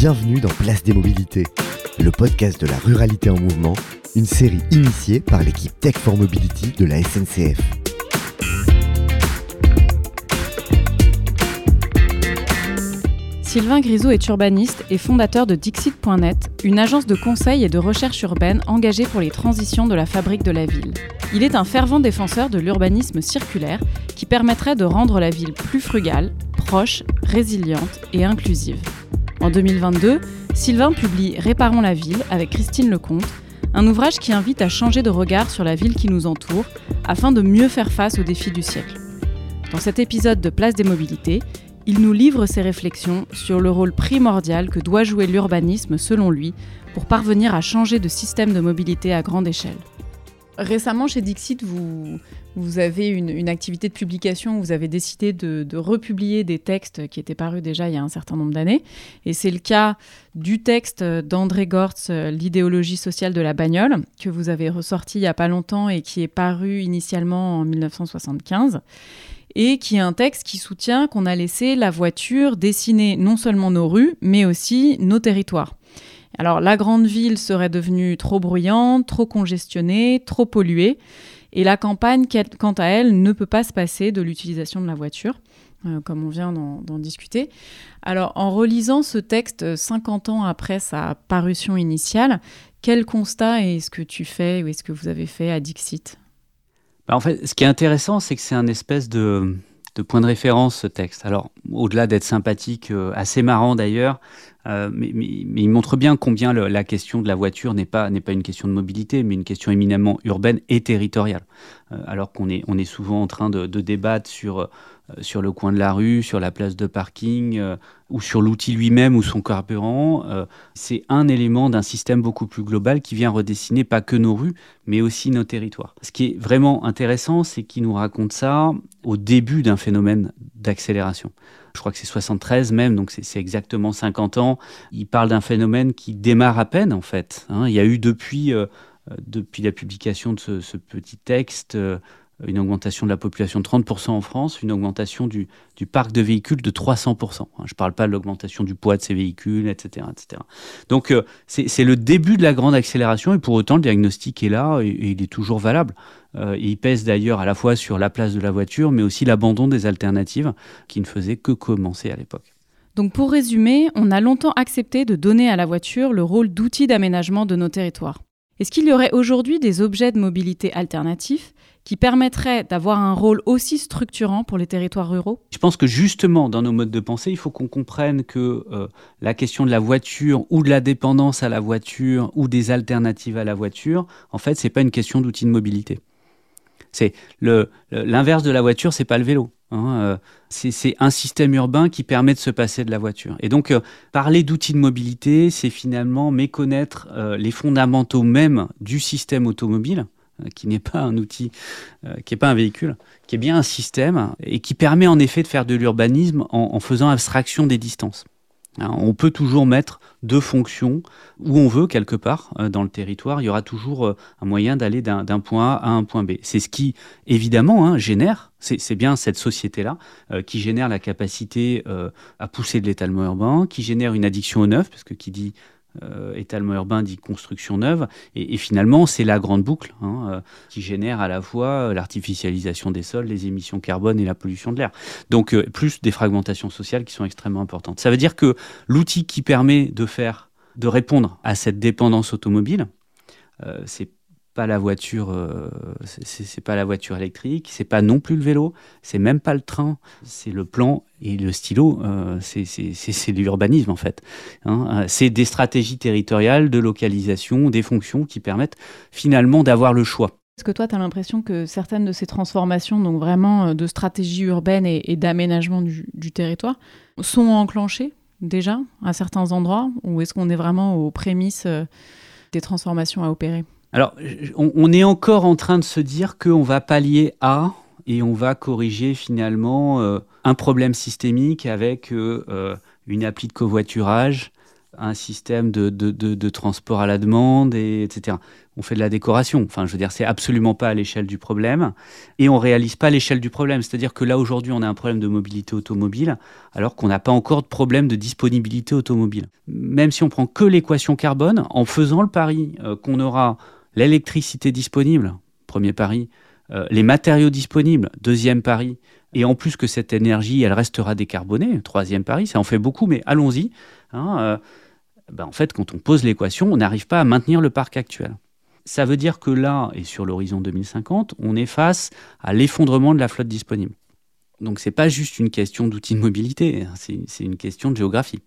Bienvenue dans Place des Mobilités, le podcast de la ruralité en mouvement, une série initiée par l'équipe Tech for Mobility de la SNCF. Sylvain Grisot est urbaniste et fondateur de Dixit.net, une agence de conseil et de recherche urbaine engagée pour les transitions de la fabrique de la ville. Il est un fervent défenseur de l'urbanisme circulaire qui permettrait de rendre la ville plus frugale, proche, résiliente et inclusive. En 2022, Sylvain publie Réparons la ville avec Christine Lecomte, un ouvrage qui invite à changer de regard sur la ville qui nous entoure afin de mieux faire face aux défis du siècle. Dans cet épisode de Place des Mobilités, il nous livre ses réflexions sur le rôle primordial que doit jouer l'urbanisme selon lui pour parvenir à changer de système de mobilité à grande échelle. Récemment, chez Dixit, vous, avez une, activité de publication, vous avez décidé de, republier des textes qui étaient parus déjà il y a un certain nombre d'années. Et c'est le cas du texte d'André Gortz, L'idéologie sociale de la bagnole, que vous avez ressorti il n'y a pas longtemps et qui est paru initialement en 1975 et qui est un texte qui soutient qu'on a laissé la voiture dessiner non seulement nos rues, mais aussi nos territoires. Alors la grande ville serait devenue trop bruyante, trop congestionnée, trop polluée, et la campagne, quant à elle, ne peut pas se passer de l'utilisation de la voiture, euh, comme on vient d'en discuter. Alors en relisant ce texte 50 ans après sa parution initiale, quel constat est-ce que tu fais ou est-ce que vous avez fait à Dixit? Bah, en fait, ce qui est intéressant, c'est que c'est un espèce de, point de référence, ce texte. Alors, au-delà d'être sympathique, euh, assez marrant d'ailleurs, euh, mais, il montre bien combien la question de la voiture n'est pas, pas une question de mobilité, mais une question éminemment urbaine et territoriale. Euh, alors qu'on est, on est souvent en train de, débattre sur euh, sur le coin de la rue, sur la place de parking, ou sur l'outil lui-même ou son carburant. C'est un élément d'un système beaucoup plus global qui vient redessiner pas que nos rues, mais aussi nos territoires. Ce qui est vraiment intéressant, c'est qu'il nous raconte ça au début d'un phénomène d'accélération. Je crois que c'est 73 même, donc c'est exactement 50 ans. Il parle d'un phénomène qui démarre à peine en fait. Hein. Il y a eu depuis... depuis la publication de ce, ce petit texte, une augmentation de la population de 30% en France, une augmentation du, parc de véhicules de 300%. Je ne parle pas de l'augmentation du poids de ces véhicules, etc. etc. Donc euh, c'est le début de la grande accélération et pour autant le diagnostic est là et, il est toujours valable. Euh, il pèse d'ailleurs à la fois sur la place de la voiture mais aussi l'abandon des alternatives qui ne faisaient que commencer à l'époque. Donc pour résumer, on a longtemps accepté de donner à la voiture le rôle d'outil d'aménagement de nos territoires. Est-ce qu'il y aurait aujourd'hui des objets de mobilité alternatifs qui permettrait d'avoir un rôle aussi structurant pour les territoires ruraux? Je pense que justement, dans nos modes de pensée, il faut qu'on comprenne que euh, la question de la voiture ou de la dépendance à la voiture ou des alternatives à la voiture, en fait, c'est pas une question d'outils de mobilité. C'est l'inverse de la voiture, c'est pas le vélo. Hein, euh, c'est un système urbain qui permet de se passer de la voiture. Et donc, euh, parler d'outils de mobilité, c'est finalement méconnaître les fondamentaux même du système automobile qui n'est pas un outil, euh, qui n'est pas un véhicule, qui est bien un système et qui permet en effet de faire de l'urbanisme en, faisant abstraction des distances. Hein, on peut toujours mettre deux fonctions où on veut quelque part euh, dans le territoire. Il y aura toujours un moyen d'aller d'un point A à un point B. C'est ce qui, évidemment, hein, génère, c'est bien cette société-là, qui génère la capacité à pousser de l'étalement urbain, qui génère une addiction au neuf, parce que qui dit euh, étalement urbain dit construction neuve. Et, finalement, c'est la grande boucle hein, euh, qui génère à la fois euh, l'artificialisation des sols, les émissions carbone et la pollution de l'air. Donc, plus des fragmentations sociales qui sont extrêmement importantes. Ça veut dire que l'outil qui permet de de répondre à cette dépendance automobile, c'est pas la voiture, euh, c'est pas la voiture électrique, c'est pas non plus le vélo, c'est même pas le train, c'est le plan et le stylo, euh, c'est l'urbanisme en fait. Hein. Euh, c'est des stratégies territoriales de localisation, des fonctions qui permettent finalement d'avoir le choix. Est-ce que toi, tu as l'impression que certaines de ces transformations, donc vraiment de stratégie urbaine et, d'aménagement du, du, territoire, sont enclenchées déjà à certains endroits ou est-ce qu'on est vraiment aux prémices des transformations à opérer? Alors, on, est encore en train de se dire qu'on va pallier à et on va corriger finalement euh, un problème systémique avec euh, euh, une appli de covoiturage, un système de, de, transport à la demande, et, etc. On fait de la décoration. Enfin, je veux dire, c'est absolument pas à l'échelle du problème. Et on réalise pas l'échelle du problème. C'est-à-dire que là, aujourd'hui, on a un problème de mobilité automobile, alors qu'on n'a pas encore de problème de disponibilité automobile. Même si on prend que l'équation carbone, en faisant le pari qu'on aura l'électricité disponible, premier pari, euh, les matériaux disponibles, deuxième pari, et en plus que cette énergie, elle restera décarbonée, troisième pari, ça en fait beaucoup, mais allons-y. Hein, euh, ben, en fait, quand on pose l'équation, on n'arrive pas à maintenir le parc actuel. Ça veut dire que là, et sur l'horizon 2050, on est face à l'effondrement de la flotte disponible. Donc ce n'est pas juste une question d'outils de mobilité, hein, c'est une question de géographie.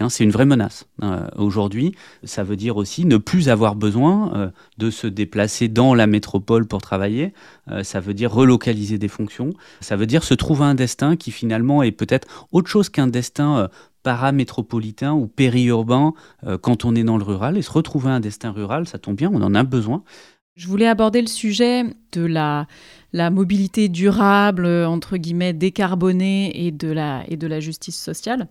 Hein, c'est une vraie menace. Euh, aujourd'hui, ça veut dire aussi ne plus avoir besoin euh, de se déplacer dans la métropole pour travailler. Euh, ça veut dire relocaliser des fonctions. Ça veut dire se trouver un destin qui finalement est peut-être autre chose qu'un destin paramétropolitain ou périurbain quand on est dans le rural. Et se retrouver un destin rural, ça tombe bien, on en a besoin. Je voulais aborder le sujet de la, mobilité durable, entre guillemets, décarbonée et de la justice sociale.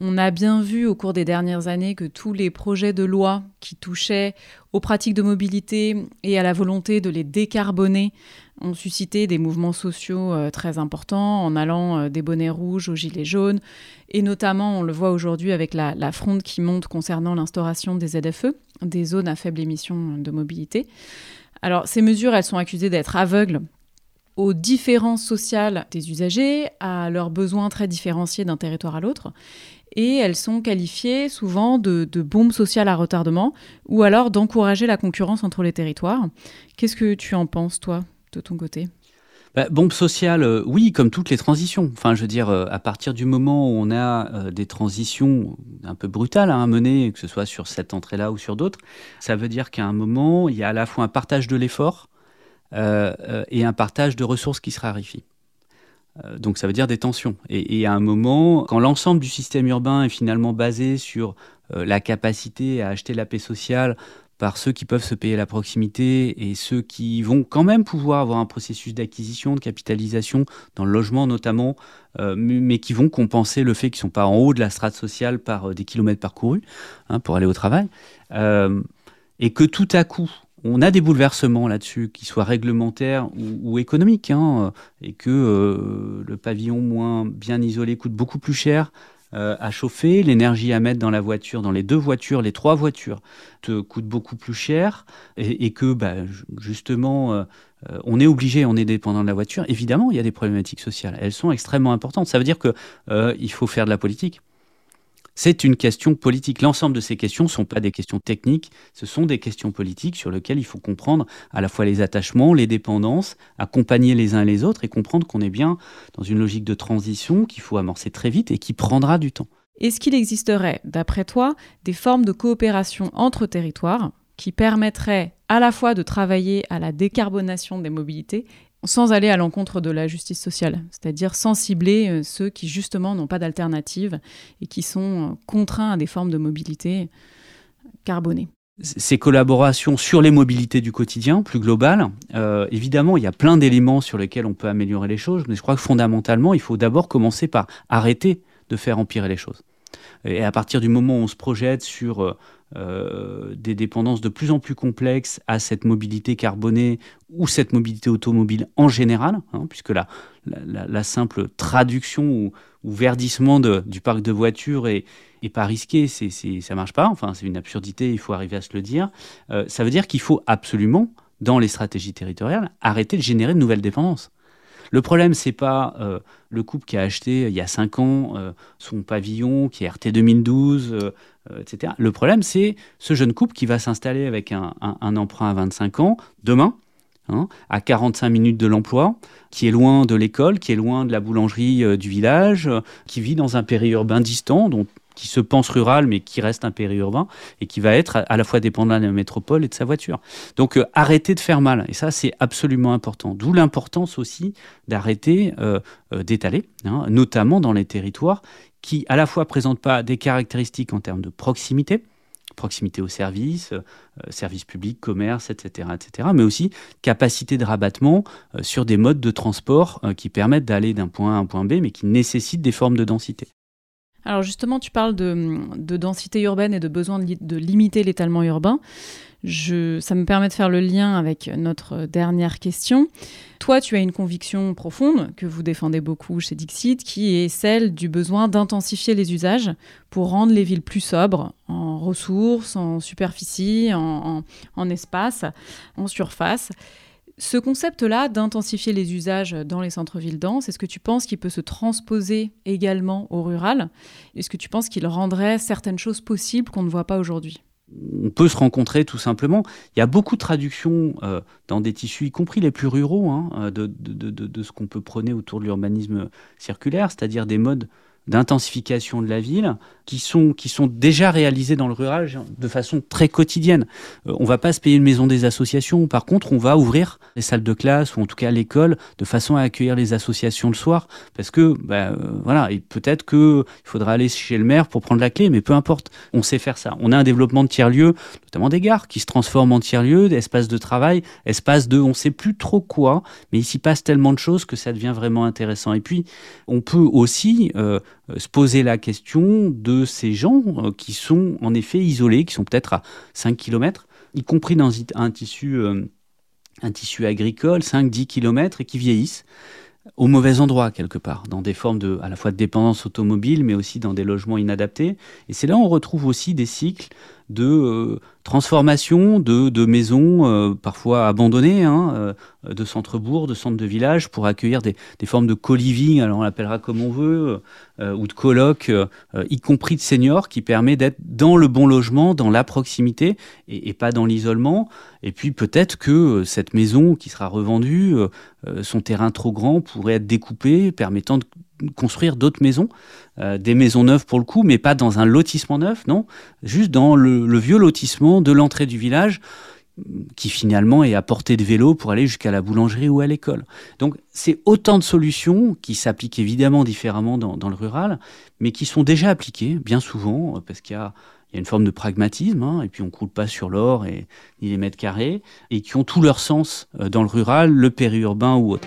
On a bien vu au cours des dernières années que tous les projets de loi qui touchaient aux pratiques de mobilité et à la volonté de les décarboner ont suscité des mouvements sociaux euh, très importants en allant euh, des bonnets rouges aux gilets jaunes. Et notamment, on le voit aujourd'hui avec la, la, fronde qui monte concernant l'instauration des ZFE, des zones à faible émission de mobilité. Alors, ces mesures, elles sont accusées d'être aveugles aux différences sociales des usagers, à leurs besoins très différenciés d'un territoire à l'autre et elles sont qualifiées souvent de, bombes sociales à retardement ou alors d'encourager la concurrence entre les territoires. Qu'est-ce que tu en penses, toi, de ton côté? Bah, bombe sociale, euh, oui, comme toutes les transitions. Enfin, je veux dire, euh, à partir du moment où on a euh, des transitions un peu brutales hein, à mener, que ce soit sur cette entrée-là ou sur d'autres, ça veut dire qu'à un moment, il y a à la fois un partage de l'effort et un partage de ressources qui se raréfient. Euh, donc ça veut dire des tensions. Et, à un moment, quand l'ensemble du système urbain est finalement basé sur euh, la capacité à acheter la paix sociale par ceux qui peuvent se payer la proximité et ceux qui vont quand même pouvoir avoir un processus d'acquisition, de capitalisation, dans le logement notamment, euh, mais qui vont compenser le fait qu'ils ne sont pas en haut de la strate sociale par des kilomètres parcourus hein, pour aller au travail, et que tout à coup, on a des bouleversements là-dessus, qu'ils soient réglementaires ou, économiques, hein, et que euh, le pavillon moins bien isolé coûte beaucoup plus cher euh, à chauffer, l'énergie à mettre dans la voiture, dans les deux voitures, les trois voitures, te coûte beaucoup plus cher, et, que bah, justement, euh, on est obligé, on est dépendant de la voiture. Évidemment, il y a des problématiques sociales. Elles sont extrêmement importantes. Ça veut dire qu'il faut faire de la politique. C'est une question politique. L'ensemble de ces questions ne sont pas des questions techniques, ce sont des questions politiques sur lesquelles il faut comprendre à la fois les attachements, les dépendances, accompagner les uns les autres et comprendre qu'on est bien dans une logique de transition qu'il faut amorcer très vite et qui prendra du temps. Est-ce qu'il existerait, d'après toi, des formes de coopération entre territoires qui permettraient à la fois de travailler à la décarbonation des mobilités sans aller à l'encontre de la justice sociale, c'est-à-dire sans cibler euh, ceux qui justement n'ont pas d'alternative et qui sont euh, contraints à des formes de mobilité carbonées. Ces collaborations sur les mobilités du quotidien, plus globales, euh, évidemment, il y a plein d'éléments sur lesquels on peut améliorer les choses, mais je crois que fondamentalement, il faut d'abord commencer par arrêter de faire empirer les choses. Et à partir du moment où on se projette sur euh, des dépendances de plus en plus complexes à cette mobilité carbonée ou cette mobilité automobile en général, hein, puisque la, la, simple traduction ou, verdissement du parc de voitures est, pas risqué, c'est, c'est, ça marche pas, enfin c'est une absurdité, il faut arriver à se le dire. Euh, ça veut dire qu'il faut absolument, dans les stratégies territoriales, arrêter de générer de nouvelles dépendances. Le problème, c'est pas euh, le couple qui a acheté il y a 5 ans son pavillon, qui est RT 2012, euh, etc. Le problème, c'est ce jeune couple qui va s'installer avec un, emprunt à 25 ans demain, hein, à 45 minutes de l'emploi, qui est loin de l'école, qui est loin de la boulangerie euh, du village, euh, qui vit dans un périurbain distant, donc qui se pense rural mais qui reste un périurbain et qui va être à la fois dépendant de la métropole et de sa voiture. Donc arrêter de faire mal et ça c'est absolument important. D'où l'importance aussi d'arrêter d'étaler, hein, notamment dans les territoires qui à la fois présentent pas des caractéristiques en termes de proximité, proximité aux services, euh, services publics, commerce, etc., etc., mais aussi capacité de rabattement euh, sur des modes de transport euh, qui permettent d'aller d'un point A à un point B, mais qui nécessitent des formes de densité. Alors justement, tu parles de, densité urbaine et de besoin de, limiter l'étalement urbain. ça me permet de faire le lien avec notre dernière question. Toi, tu as une conviction profonde que vous défendez beaucoup chez Dixit, qui est celle du besoin d'intensifier les usages pour rendre les villes plus sobres en ressources, en superficie, en espace, en surface. Ce concept-là d'intensifier les usages dans les centres-villes denses, est-ce que tu penses qu'il peut se transposer également au rural? Est-ce que tu penses qu'il rendrait certaines choses possibles qu'on ne voit pas aujourd'hui? On peut se rencontrer tout simplement. Il y a beaucoup de traductions euh, dans des tissus, y compris les plus ruraux, hein, euh, de, de, ce qu'on peut prôner autour de l'urbanisme circulaire, c'est-à-dire des modes d'intensification de la ville qui sont, qui sont déjà réalisés dans le rural de façon très quotidienne. Euh, on va pas se payer une maison des associations, par contre on va ouvrir les salles de classe ou en tout cas l'école de façon à accueillir les associations le soir parce que bah, euh, voilà et peut-être que il faudra aller chez le maire pour prendre la clé, mais peu importe, on sait faire ça. On a un développement de tiers-lieux, notamment des gares qui se transforment en tiers-lieux, d'espaces de travail, espaces de on sait plus trop quoi, mais il s'y passe tellement de choses que ça devient vraiment intéressant. Et puis on peut aussi euh, se poser la question de ces gens euh, qui sont en effet isolés, qui sont peut-être à 5 km, y compris dans un tissu, euh, un tissu agricole, 5-10 km, et qui vieillissent au mauvais endroit quelque part, dans des formes de, à la fois de dépendance automobile, mais aussi dans des logements inadaptés. Et c'est là où on retrouve aussi des cycles de transformation de, maisons euh, parfois abandonnées, hein, euh, de centres-bourgs, de centres de villages, pour accueillir des, formes de co-living, alors on l'appellera comme on veut, euh, ou de coloc, y compris de seniors, qui permet d'être dans le bon logement, dans la proximité, et, pas dans l'isolement. Et puis peut-être que cette maison qui sera revendue, son terrain trop grand pourrait être découpé, permettant de construire d'autres maisons, des maisons neuves pour le coup, mais pas dans un lotissement neuf, non, juste dans le vieux lotissement de l'entrée du village qui finalement est à portée de vélo pour aller jusqu'à la boulangerie ou à l'école. Donc c'est autant de solutions qui s'appliquent évidemment différemment dans, le rural, mais qui sont déjà appliquées bien souvent, parce qu'il y a, une forme de pragmatisme, hein, et puis on ne coule pas sur l'or et ni les mètres carrés, et qui ont tout leur sens euh, dans le rural, le périurbain ou autre.